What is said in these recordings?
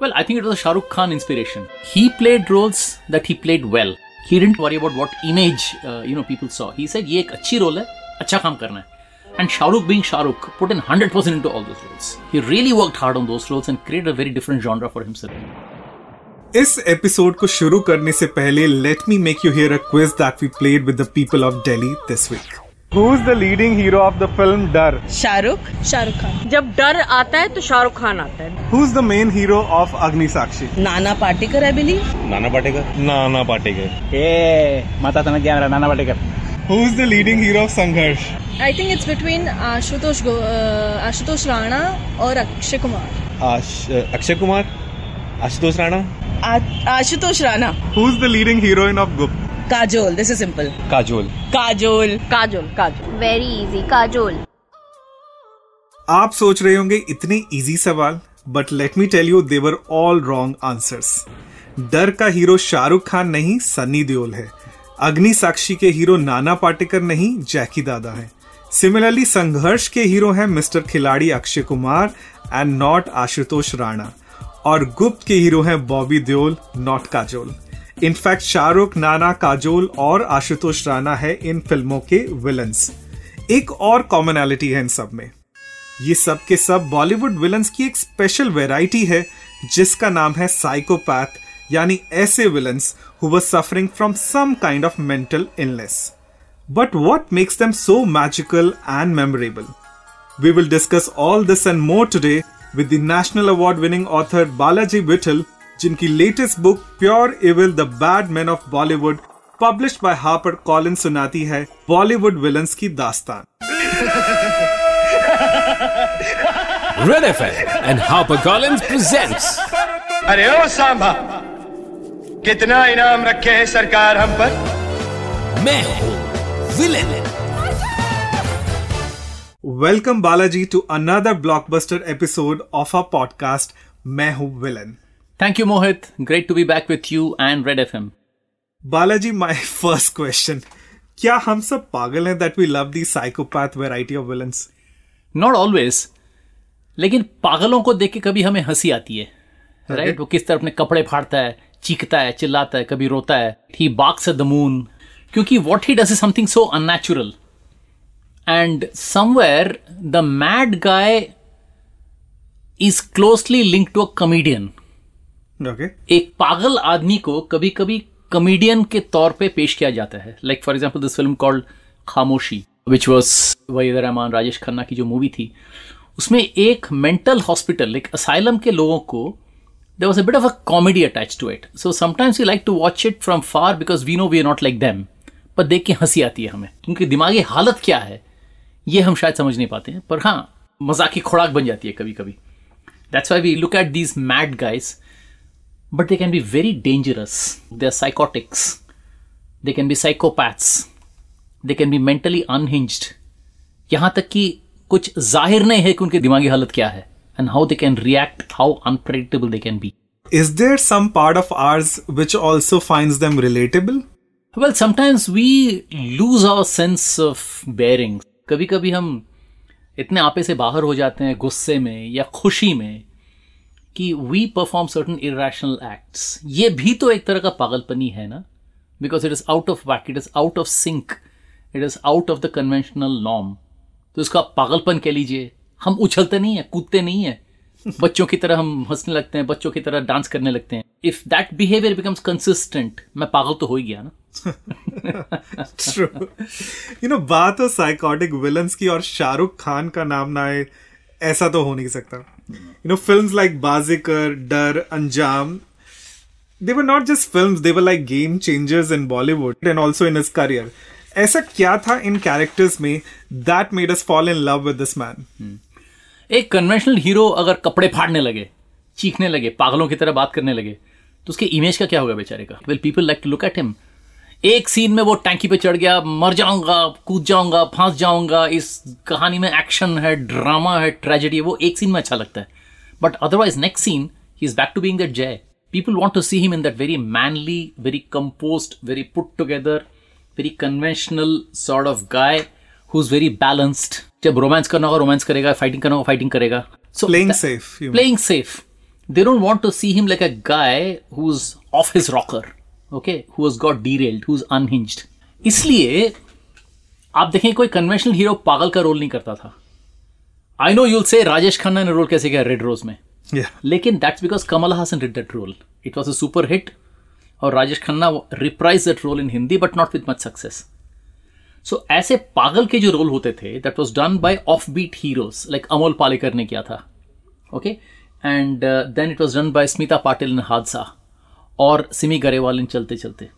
Well, I think it was a Shah Rukh Khan inspiration. He played roles that he played well. He didn't worry about what image uh, you know people saw. He said, "ये एक अच्छी role है, अच्छा काम करना है." And Shah Rukh being Shah Rukh put in 100% into all those roles. He really worked hard on those roles and created a very different genre for himself. इस episode को शुरू करने से पहले let me make you hear a quiz that we played with the people of Delhi this week Who's the leading hero of the film Dar? Shahrukh Shahrukh Khan जब डर आता है तो शाहरुख खान आता है Who's the main hero of Agni Sakshi? Nana Patekar I believe Nana Patekar Nana Patekar. ए माता तुम्हें ज्ञान Nana Patekar Who's the leading hero of Sangharsh? I think it's between Ashutosh Ashutosh Rana और अक्षय कुमार आश- Akshay Kumar Ashutosh Rana Ashutosh Rana Who's the leading heroine of Gup? Kajol this is simple Kajol. Kajol. Kajol Kajol. Very easy Kajol. आप सोच रहे होंगे इतने easy सवाल but let me tell you they were all wrong answers Darr का hero Shahrukh Khan नहीं सन्नी देओल है. अग्नि साक्षी के हीरो नाना पाटेकर नहीं जैकी दादा है. सिमिलरली संघर्ष के हीरो हैं mister Khiladi Akshay Kumar and not Ashutosh Rana. और गुप्त के हीरो हैं Bobby Deol not Kajol. In fact Shahrukh Nana Kajol और आशुतोष राणा है इन फ़िल्मों के विलन्स एक और कॉमनैलिटी है इन सब में. ये सब के सब बॉलीवुड विलन्स की एक स्पेशल वेराइटी है जिसका नाम है साइकोपैथ यानी ऐसे villains who were suffering from some kind of mental illness but what makes them so magical and memorable We will discuss all this and more today with the National Award winning author Balaji Vittal, जिनकी latest book pure evil the bad man of Bollywood publish by Harper Collins सुनाती है Bollywood villains की दास्तान। Red Red FM and HarperCollins presents अरे ओ सांबा कितना इनाम रखे हैं सरकार हम पर? मैं हूँ villain welcome Balaji to another blockbuster episode of a podcast मैं हूँ villain Thank you, Mohit. Great to be back with you and Red FM. Balaji my first question क्या हम सब पागल हैं that we love the psychopath variety of villains not always लेकिन पागलों को देख के कभी हमें हँसी आती है। राइट वो किस तरह अपने कपड़े फाड़ता है चीखता है चिल्लाता है कभी रोता है। ही बाक्स द मून क्योंकि what he does is something so unnatural and somewhere the mad guy is closely link to a comedian okay एक पागल आदमी को कभी कभी कमेडियन के तौर पे पेश किया जाता है। Like for example this film called Khamoshi which was Waheeda Rehman Rajesh Khanna की जो मूवी थी। उसमें एक मेंटल हॉस्पिटल एक असाइलम के लोगों को there was a bit of a comedy attach to it so sometimes we like to watch it from far because we know we are not like them पर देख के हँसी आती है हमें। क्योंकि दिमागी हालत क्या है, ये हम शायद समझ नहीं पाते हैं। पर हाँ मज़ाक की खुराक बन जाती है कभी कभी that's why we look at these mad guys but they can be very dangerous. They're psychotics. They can be psychopaths. They can be mentally unhinged. यहाँ तक कि कुछ ज़ाहिर नहीं है कि उनकी दिमागी हालत क्या है and how they can react how unpredictable they can be is there some part of ours which also finds them relatable well sometimes we lose our sense of bearing कभी कभी हम इतने आपे से बाहर हो जाते हैं गुस्से में या खुशी में कि we perform certain irrational acts ये भी तो एक तरह का पागलपनी है ना? Because it is out of whack it is out of sync it is out of the conventional norm तो इसका पागलपन कह लीजिए। हम उछलते नहीं है, कूदते नहीं है। बच्चों की तरह हम हंसने लगते हैं, बच्चों की तरह डांस करने लगते हैं। If that behaviour becomes consistent मैं पागल तो हो ही गया ना? यू नो बात हो साइकोटिक विलन्स की और शाहरुख खान का नाम ना आए, ऐसा तो हो नहीं सकता। You know films like Baazigar Darr Anjaam they were not just films, they were like game changers in bollywood and also in his career. ऐसा क्या था इन कैरेक्टर्स में that made us fall in love with this man एक conventional hero अगर कपड़े फाड़ने लगे, चीखने लगे, पागलों की तरह बात करने लगे तो उसके इमेज का क्या होगा बेचारे का? Well people like to look at him एक सीन में वो टैंकी पे चढ़ गया मर जाऊँगा कूद जाऊँगा फांस जाऊँगा इस कहानी में एक्शन है ड्रामा है ट्रेजेडी है वो एक सीन में अच्छा लगता है। But otherwise next scene he is back to being that guy people want to see him in that very manly very compose very put together very conventional sort of guy who is very balanced जब romance करना होगा romance करेगा fighting करना होगा fighting करेगा। So playing safe playing safe they don't want to see him like a guy who is off his rocker his who who has got derailed who's unhinged. इसलिए आप देखें कोई कन्वेंशनल हीरो पागल का role नहीं करता था। I know you'll say Rajesh Khanna ने रोल कैसे किया रेड रोज में। Yeah. लेकिन that's because Kamal Haasan did that role it was a super hit और Rajesh Khanna reprise that role in Hindi but not with much success so ऐसे पागल के जो रोल होते थे that was done by off beat heroes like Amol Palekar ने किया था। Okay and then it was done by Smita Patil in Hadsa और Simi Garewal in Chalte Chalte.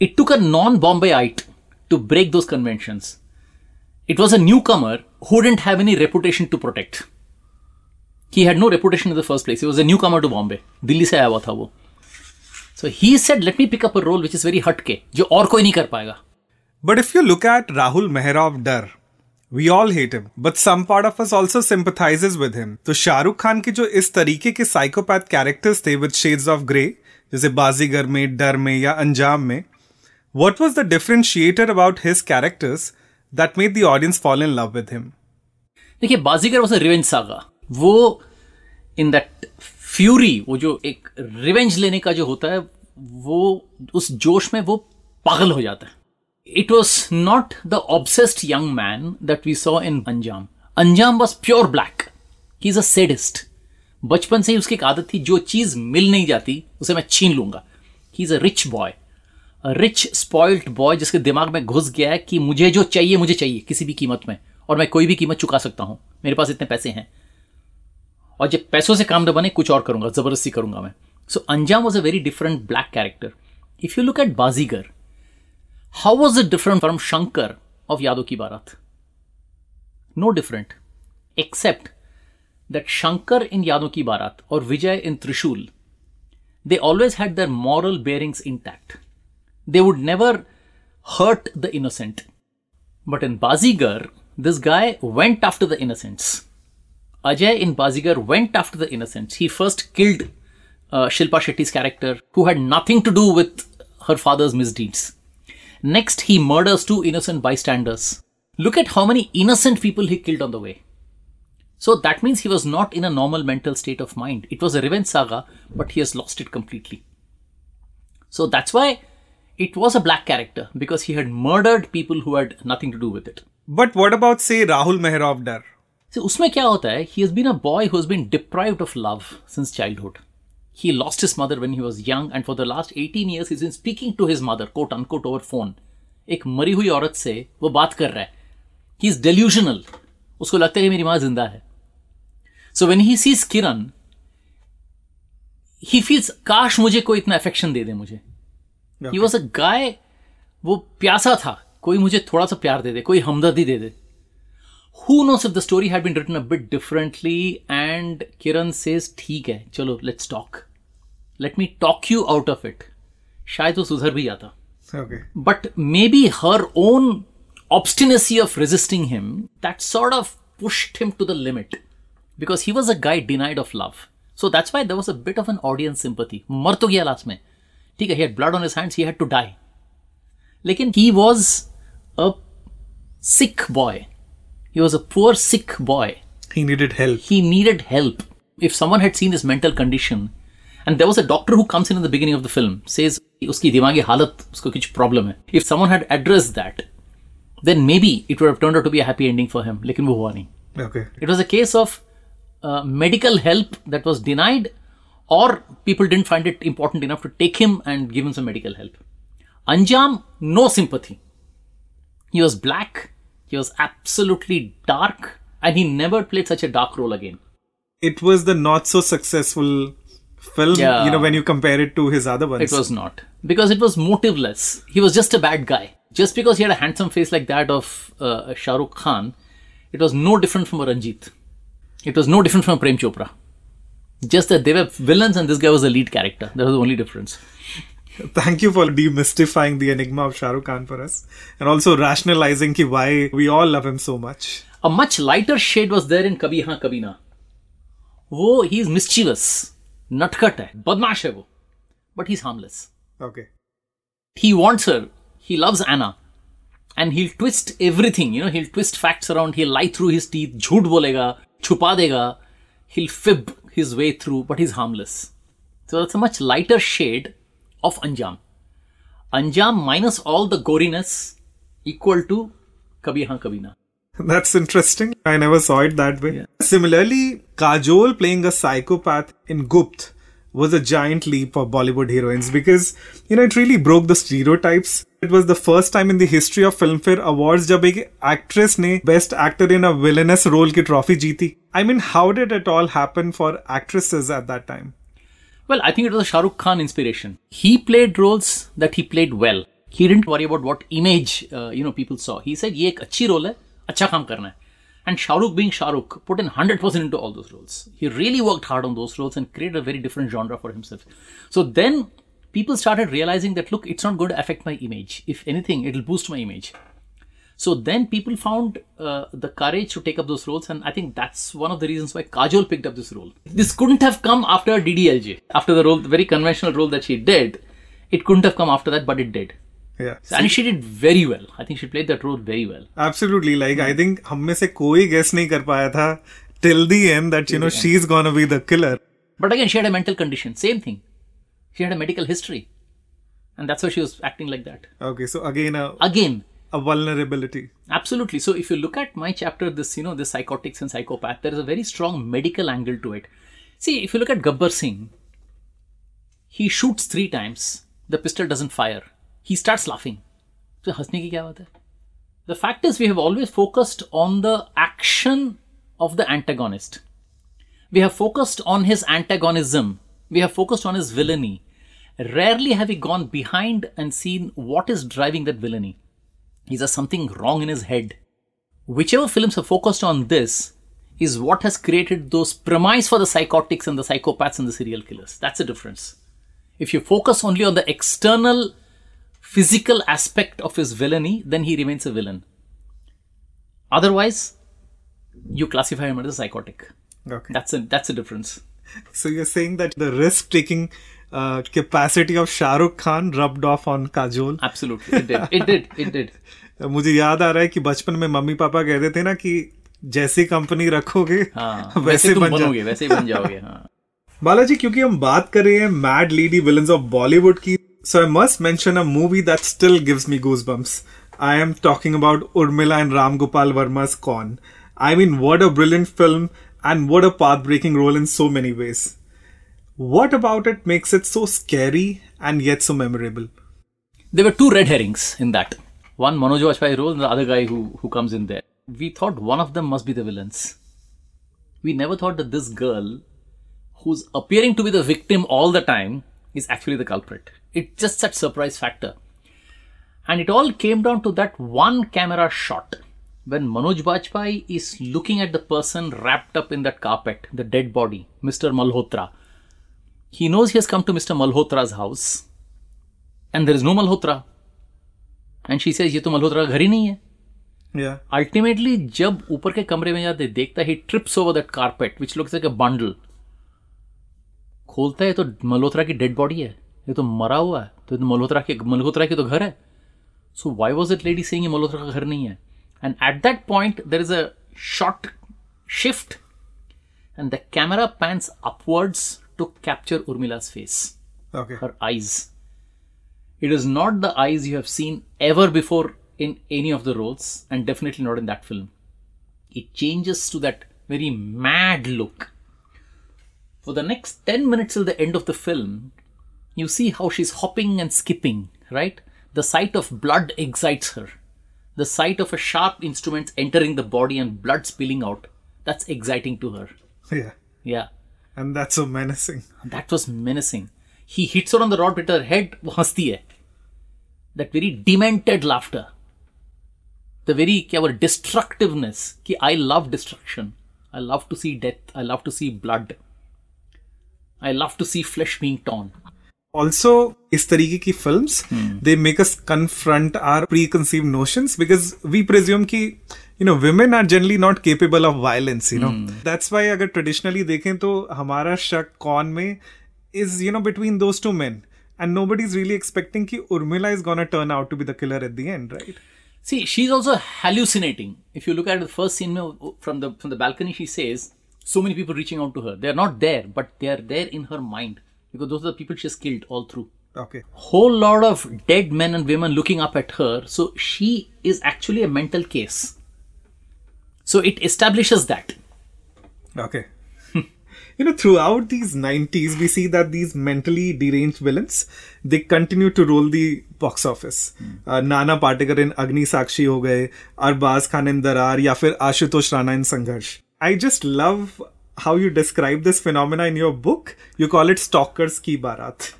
It took a non Bombayite to break those convention it was a newcomer who didn't have any reputation to protect he had no reputation in the first place he was a newcomer to Bombay Delhi से आया हुआ था वो। So he said let me pick up a role which is very हटके जो और कोई नहीं कर पाएगा. But if you look at Rahul Mehra Darr we all hate him but some part of us also sympathises with him तो शाहरुख खान के जो इस तरीके के साइकोपैथ कैरेक्टर्स थे विद शेड्स ऑफ़ ग्रे जैसे बाजीगर में, डर में या अंजाम में what was the differentiator about his characters that made the audience fall in love with him देखिए, Baazigar was a revenge saga वो इन दैट फ्यूरी वो जो एक रिवेंज लेने का जो होता है, वो उस जोश में वो पागल हो जाता है। Was not the obsessed young man that we saw in Anjaam Anjaam was pure black he is a sadist बचपन से ही उसकी एक आदत थी, जो चीज़ मिल नहीं जाती, उसे मैं छीन लूँगा। He is a rich boy rich spoiled boy जिसके दिमाग में घुस गया है कि मुझे जो चाहिए, मुझे चाहिए, किसी भी कीमत में। और मैं कोई भी कीमत चुका सकता हूँ। मेरे पास इतने पैसे हैं। और जब पैसों से काम न बने, कुछ और करूँगा, ज़बरदस्ती करूँगा मैं। So Anjaam was a very different black character if you look at Baazigar How was it different from Shankar of Yadu Ki Barat? No different, except that Shankar in Yadu Ki Barat or Vijay in Trishul, they always had their moral bearings intact. They would never hurt the innocent. But in Bazigar, this guy went after the innocents. Ajay in Bazigar went after the innocents. He first killed uh, Shilpa Shetty's character, who had nothing to do with her father's misdeeds. Next, he murders two innocent bystanders. Look at how many innocent people he killed on the way. So that means he was not in a normal mental state of mind. It was a revenge saga, but he has lost it completely. So that's why it was a black character because he had murdered people who had nothing to do with it. But what about, say, Rahul Mehra of Dar? So उसमें क्या होता है he has been a boy who has been deprived of love since childhood. He lost his mother when he was young and for the last 18 years he's been speaking to his mother quote unquote over phone. एक मरी हुई औरत से वो बात कर रहा है. He is delusional. उसको लगता है कि मेरी माँ ज़िंदा है. So when he sees Kiran, he feels काश मुझे कोई इतना अफेक्शन दे दे मुझे ही वॉज़ अ गाय वो प्यासा था कोई मुझे थोड़ा सा प्यार दे दे कोई हमदर्दी दे दे who knows if the story had been written a bit differently and Kiran says ठीक है चलो let's talk Let me talk you out of it शायद वो सुधर भी जाता Okay. but maybe her own obstinacy of resisting him that sort of pushed him to the limit because he was a guy denied of love so that's why there was a bit of an audience sympathy मर तो गया last में ठीक है he had blood on his hands he had to die लेकिन he was a sick boy he was a poor sick boy He needed help. he needed help. If someone had seen his mental condition, and there was a doctor who comes in at the beginning of the film, says, uski dimagi halat, usko kuch problem hai. If someone had addressed that, then maybe it would have turned out to be a happy ending for him. Lekin wo hua. Okay. It was a case of uh, medical help that was denied or people didn't find it important enough to take him and give him some medical help. Anjam, no sympathy. He was black, he was absolutely dark, and he never played such a dark role again. It was the not so successful film, Yeah. you know, when you compare it to his other ones. It was not. Because it was motiveless. He was just a bad guy. Just because he had a handsome face like that of uh, Shah Rukh Khan, it was no different from a Ranjit. It was no different from a Prem Chopra. Just that they were villains and this guy was the lead character. That was the only difference. Thank you for demystifying the enigma of Shah Rukh Khan for us. And also rationalizing ki why we all love him so much. A much lighter shade was there in Kabhi Haan Kabhi Na. वो he is mischievous, नटखट है बदमाश है वो but he harmless okay he wants her he loves Anna and he twist everything you know he twist facts around he lie through his teeth झूठ बोलेगा छुपा देगा he fib his way through but he's harmless so that's a much lighter shade of Anjaam Anjaam minus all the goriness equal to Kabhi Haan Kabhi ना That's interesting. I never saw it that way. Similarly, Kajol playing a psychopath in Gupt was a giant leap for Bollywood heroines because, you know, it really broke the stereotypes. It was the first time in the history of Filmfare Awards जब एक actress ने Best Actor in a Villainous Role की trophy जीती. I mean, how did it all happen for actresses at that time? Well, I think it was a Shah Rukh Khan inspiration. He played roles that he played well. He didn't worry about what image uh, you know people saw. He said, "ये एक अच्छी role है, अच्छा काम करना है." And Shah Rukh being Shah Rukh put in 100% into all those roles. He really worked hard on those roles and created a very different genre for himself. So then people started realizing that look, it's not going to affect my image. If anything, it'll boost my image. So then people found uh, the courage to take up those roles, and I think that's one of the reasons why Kajol picked up this role. This couldn't have come after DDLJ, after the role, the very conventional role that she did. It couldn't have come after that, but it did. Yeah. And she did very well. I think she played that role very well. Absolutely. Like, I think हम में से कोई guess नहीं कर पाया था till the end that, you know, she's gonna be the killer. But again, she had a mental condition. Same thing. She had a medical history. And that's why she was acting like that. Okay, so again, a, Again, a vulnerability. Absolutely. So if you look at my chapter, this you know this psychotics and psychopath, there is a very strong medical angle to it. See, if you look at Gabbar Singh, he shoots three times. The pistol doesn't fire. he starts laughing. So, hasne ki kya hai? The fact is, we have always focused on the action of the antagonist. We have focused on his antagonism. We have focused on his villainy. Rarely have we gone behind and seen what is driving that villainy. Is there something wrong in his head? Whichever films have focused on this is what has created those premise for the psychotics and the psychopaths and the serial killers. That's the difference. If you focus only on the external physical aspect of his villainy, then he remains a villain. Otherwise, you classify him as a psychotic. Okay. That's a that's a difference. So you're saying that the risk-taking uh, capacity of Shah Rukh Khan rubbed off on Kajol. Absolutely, it did. It did. It did. मुझे याद आ रहा है कि बचपन में mummy papa कहते थे ना कि जैसी कंपनी रखोगे हाँ, वैसे वैसे तुम बन जा बनोगे वैसे ही बन जाओगे हाँ बालाजी क्योंकि हम बात कर रहे हैं mad lady villains of Bollywood की so I must mention a movie that still gives me goosebumps. I am talking about Urmila and Ram Gopal Verma's Con. I mean, what a brilliant film and what a path breaking role in so many ways. What about it makes it so scary and yet so memorable? There were two red herrings in that. One Manoj Vajpayee role and the other guy who, who comes in there. We thought one of them must be the villains. We never thought that this girl, who's appearing to be the victim all the time, is actually the culprit. It's just such surprise factor. And it all came down to that one camera shot when Manoj Bajpayee is looking at the person wrapped up in that carpet, the dead body, Mr. Malhotra. He knows he has come to Mr. Malhotra's house and there is no Malhotra. And she says, ये तो मल्होत्रा का घर ही नहीं है yeah ultimately जब ऊपर के कमरे में जाते देखता ही trips over that carpet which looks like a bundle खोलता है तो मल्होत्रा की डेड बॉडी है। ये तो मरा हुआ है तो मल्होत्रा के मल्होत्रा की तो घर है। So why was it lady saying Malhotra का घर नहीं है? And at that point there is a short shift and the camera pans upwards to capture Urmila's face her eyes it is not the eyes you have seen ever before in any of the roles and definitely not in that film it changes to that very mad look For the next 10 minutes till the end of the film, you see how she's hopping and skipping, right? The sight of blood excites her. The sight of a sharp instrument entering the body and blood spilling out, that's exciting to her. Yeah. Yeah. And that's so menacing. That was menacing. He hits her on the rod with her head. That very demented laughter. The very our destructiveness. I love destruction. I love to see death. I love to see blood. I love to see flesh being torn. also इस तरीके की films they make us confront our preconceived notions because we presume कि you know women are generally not capable of violence you know that's why अगर traditionally देखें तो हमारा शक कौन में is you know between those two men and nobody's really expecting कि Urmila is gonna turn out to be the killer at the end right See, she's also hallucinating. If you look at the first scene में, from the from the balcony, she says, So many people reaching out to her. They're not there, but they are there in her mind because those are the people she's killed all through. Okay. Whole lot of dead men and women looking up at her. So she is actually a mental case. So it establishes that. Okay. you know, throughout these 90s, we see that these mentally deranged villains, they continue to roll the box office. Uh, Nana Patekar in Agni Sakshi ho gaye, Arbaz Khan in Darar, या फिर Ashutosh Rana in Sangharsh. I just love how you describe this phenomena in your book. You call it stalkers ki barat.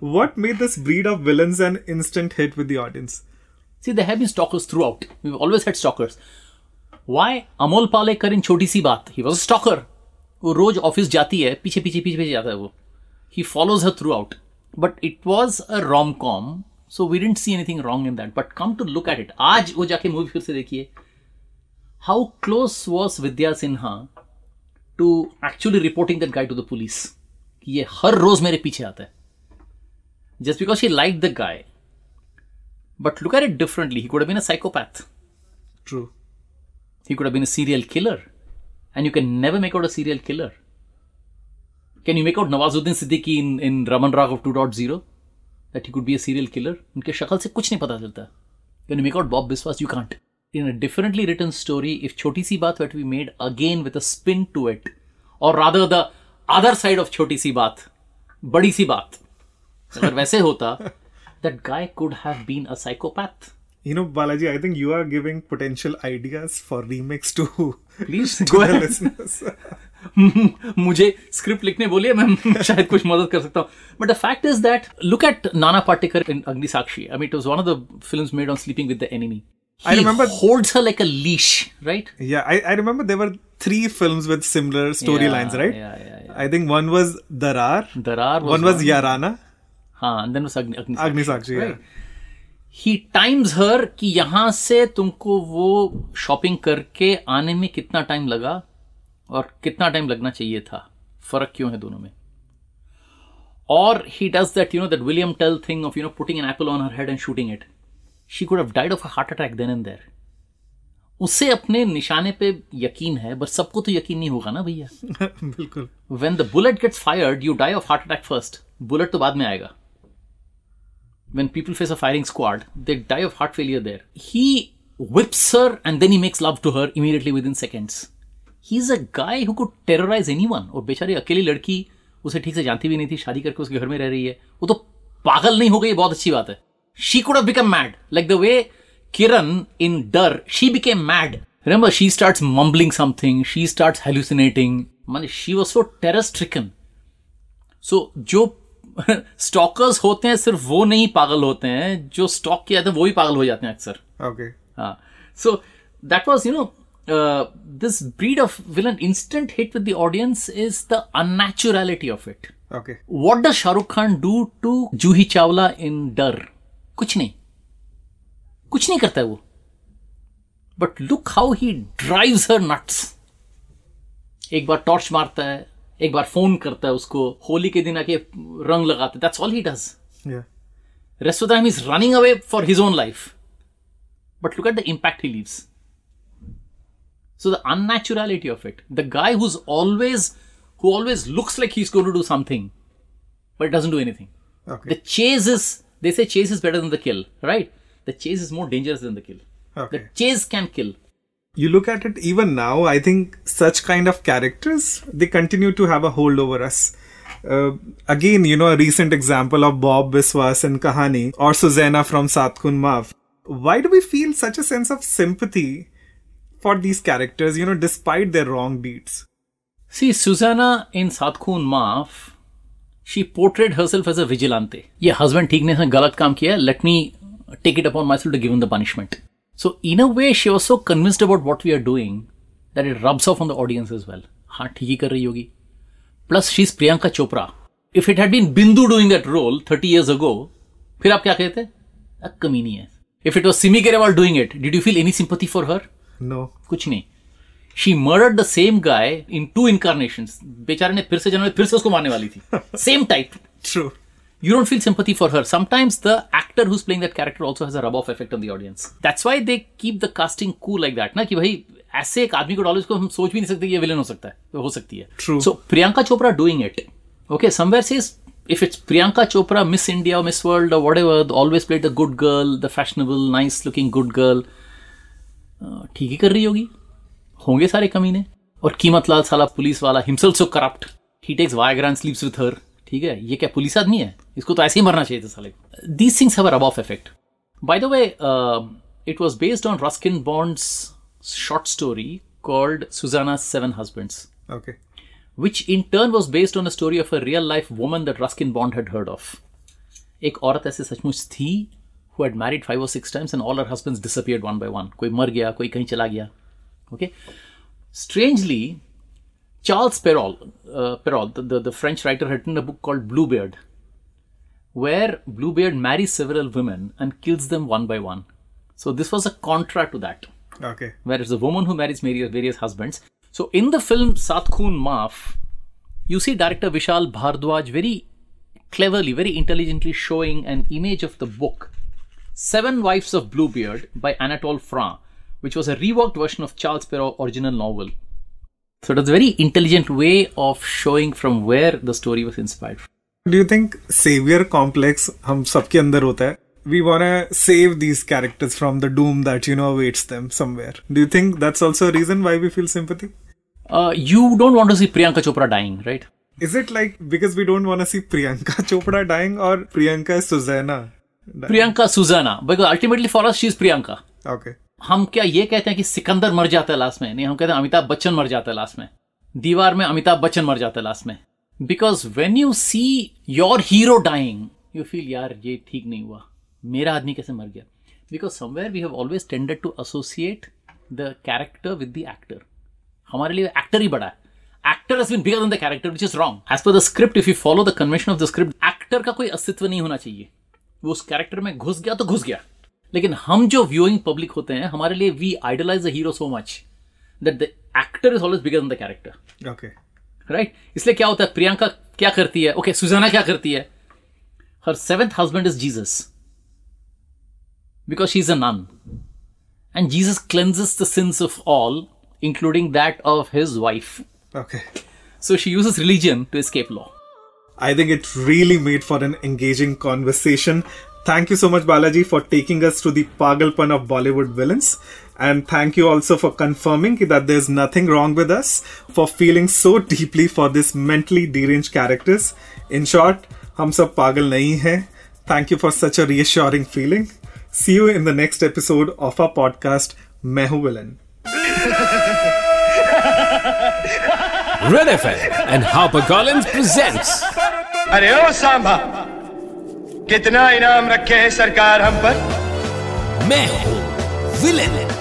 what made this breed of villains an instant hit with the audience? See, there have been stalkers throughout. We've always had stalkers. Why? Amol Palekar in छोटी सी बात. He was a stalker. वो रोज office जाती है पीछे पीछे पीछे पीछे जाता है वो he follows her throughout but it was a rom com so we didn't see anything wrong in that but come to look at it आज वो जाके मूवी फिर से देखिए how close was Vidya Sinha to actually reporting that guy to the police कि ये हर रोज मेरे पीछे आता है just because she like the guy but look at it differently he could been a psychopath True. He could have been a serial killer. And you can never make out a serial killer. Can you make out Nawazuddin Siddiqui in, in Raman Raghav 2.0? That he could be a serial killer? उनके शक्ल से कुछ नहीं पता चलता. Can you make out Bob Biswas? You can't. In a differently written story, if Choti Si Baat were to be made again with a spin to it, or rather the other side of Choti Si Baat, Badi Si Baat, अगर वैसे होता, that guy could have been a psychopath. You know, Balaji, I think you are giving potential ideas for remakes to, Please to go the ahead. listeners. मुझे script लिखने बोलिए मैं शायद कुछ मदद कर सकता हूँ but the fact is that look at Nana Patekar in Agni Sakshi I mean it was one of the films made on Sleeping with the Enemy I remember- holds her like a leash right Yeah, I, I remember there were three films with similar storylines, Yeah, right? yeah, yeah, yeah. I think one was Darar, Darar was one was one. Yarana, हाँ and then was अग्नि अग्नि Agni Sakshi. Right. Yeah. He times her कि यहाँ से तुमको वो shopping करके आने में कितना टाइम लगा और कितना टाइम लगना चाहिए था फ़र्क क्यों है दोनों में और he does that you know that William Tell thing of you know putting an apple on her head and shooting it she could have died of a heart attack then and there उसे अपने निशाने पे यकीन है but सबको तो यकीन नहीं होगा ना भैया बिल्कुल when the bullet gets fired, you die of heart attack first. Bullet तो बाद में आएगा. When people face a firing squad, they die of heart failure there. He whips her and then he makes love to her immediately within seconds. He's a guy who could terrorize anyone. और बेचारी अकेली लड़की उसे ठीक से जानती भी नहीं थी शादी करके उसके घर में रह रही है वो तो पागल नहीं हो गई बहुत अच्छी बात है She could have become mad like the way Kiran in Darr she became mad Remember, she starts mumbling something, she starts hallucinating. Man, she was so terror stricken. So, जो स्टॉकर्स होते हैं सिर्फ वो नहीं पागल होते हैं जो स्टॉक किया था वो ही पागल हो जाते हैं अक्सर Okay. हाँ so that was you know this breed of villain instant hit with the audience is the unnaturality of it Okay. What does Shahrukh Khan do to Juhi Chawla in Darr कुछ नहीं। कुछ नहीं करता है वो। But look how he drive her nuts एक बार torch मारता है एक बार फ़ोन करता है उसको होली के दिन आके रंग लगाते that's all he does rest of is running away for his own life but look at the impact he leaves so the unnaturality of it the guy who's always who always looks like he is going to do something but doesn't do anything the chase is they say chase is better than the kill right? The chase is more dangerous than the kill. Okay. the chase can kill. You look at it even now i think such kind of characters they continue to have a hold over us. Uh, again you know a recent example of bob biswas in kahani or susanna from satkun maaf. Why do we feel such a sense of sympathy for these characters you know despite their wrong deeds? See, Susanna in Sadkhun Maaf, she portrayed herself as a vigilante. ये husband ठीक ने गलत काम किया let me take it upon myself to give him the punishment. So in a way, she was so convinced about what we are doing that it rubs off on the audience as well. हाँ ठीक ही कर रही होगी. Plus she's Priyanka Chopra. If it had been Bindu doing that role 30 years ago, फिर आप क्या कहते? अ कमीनी है. If it was Simi Grewal doing it, did you feel any sympathy for her? no कुछ नहीं she murdered the same guy in two incarnations बेचारे ने फिर से जन्म फिर से उसको मारने वाली थी same type true you don't feel sympathy for her sometimes the actor who's playing that character also has a rub off effect on the audience that's why they keep the casting cool like that ना कि भाई ऐसे एक आदमी को डालो इसको हम सोच भी नहीं सकते कि ये विलन हो सकता है तो हो सकती है True. So Priyanka Chopra doing it okay somewhere से if it's Priyanka Chopra, Miss India or Miss World or whatever, always played the good girl, the fashionable, nice looking good girl, uh, ठीक ही कर रही होगी होंगे सारे कमीने? और कीमत लाल साला पुलिस वाला himself so corrupt he takes Viagra and sleeps with her ठीक है? ये क्या पुलिस आदमी है? इसको तो ऐसे ही मरना चाहिए था साले these things have a rub off effect by the way it was based on Ruskin Bond's short story called Susanna seven husbands Okay. which in turn was based on a story of a real life woman that Ruskin Bond had heard of. एक औरत ऐसे सचमुच थी who had married five or six times and all her husbands disappeared one by one. कोई मर गया कोई कहीं चला गया। Okay strangely Charles Perrault, uh, Perrault the, the, the French writer, had written a book called Bluebeard, where Bluebeard marries several women and kills them one by one. So this was a contra to that Okay. where it's a woman who marries various, various husbands. So in the film Satkun Maaf, you see director Vishal Bhardwaj very cleverly, very intelligently showing an image of the book Seven Wives of Bluebeard by Anatole France, which was a reworked version of Charles Perrault's original novel. So it was a very intelligent way of showing from where the story was inspired from. Do you think savior complex hum sabke andar hota hai? We want to save these characters from the doom that you know awaits them somewhere. Do you think that's also a reason why we feel sympathy? Uh, you don't want to see Priyanka Chopra dying, right? Is it like because we don't want to see Priyanka Chopra dying or Priyanka Susanna? Dying? Priyanka Susanna because ultimately for us she's Priyanka. Okay. हम क्या ये कहते हैं कि सिकंदर मर जाता है last में? नहीं, हम कहते हैं अमिताभ बच्चन मर जाता है लास्ट में। दीवार में अमिताभ बच्चन मर जाता है लास्ट में। Because when you see your hero dying you feel यार, ये ठीक नहीं हुआ। मेरा आदमी कैसे मर गया? Because somewhere we have always tended to associate the character with the actor हमारे लिए एक्टर ही बड़ा है। Actor has been bigger than the character, which is wrong. As per the script, if you follow the convention of the script actor का कोई अस्तित्व नहीं होना चाहिए। वो उस कैरेक्टर में घुस गया तो घुस गया। लेकिन हम जो व्यूइंग पब्लिक होते हैं हमारे लिए we idolise the hero so much that the actor is always bigger the character Okay. Right इसलिए क्या होता है प्रियंका क्या करती है? ओके okay, सुजाना क्या करती है? Her seventh husband is Jesus because she is a nun and Jesus cleanses the sins of all including that of his wife okay so she uses religion to escape law I think it really made for an engaging conversation. Thank you so much, Balaji, for taking us to the pagalpan of Bollywood villains. And thank you also for confirming that there's nothing wrong with us for feeling so deeply for these mentally deranged characters. In short, hum sab pagal nahi hai. Thank you for such a reassuring feeling. See you in the next episode of our podcast, Mehu Villain. Red FM and HarperCollins presents. Adios, Samba. कितना इनाम रखे है सरकार हम पर? मैं हूँ villain.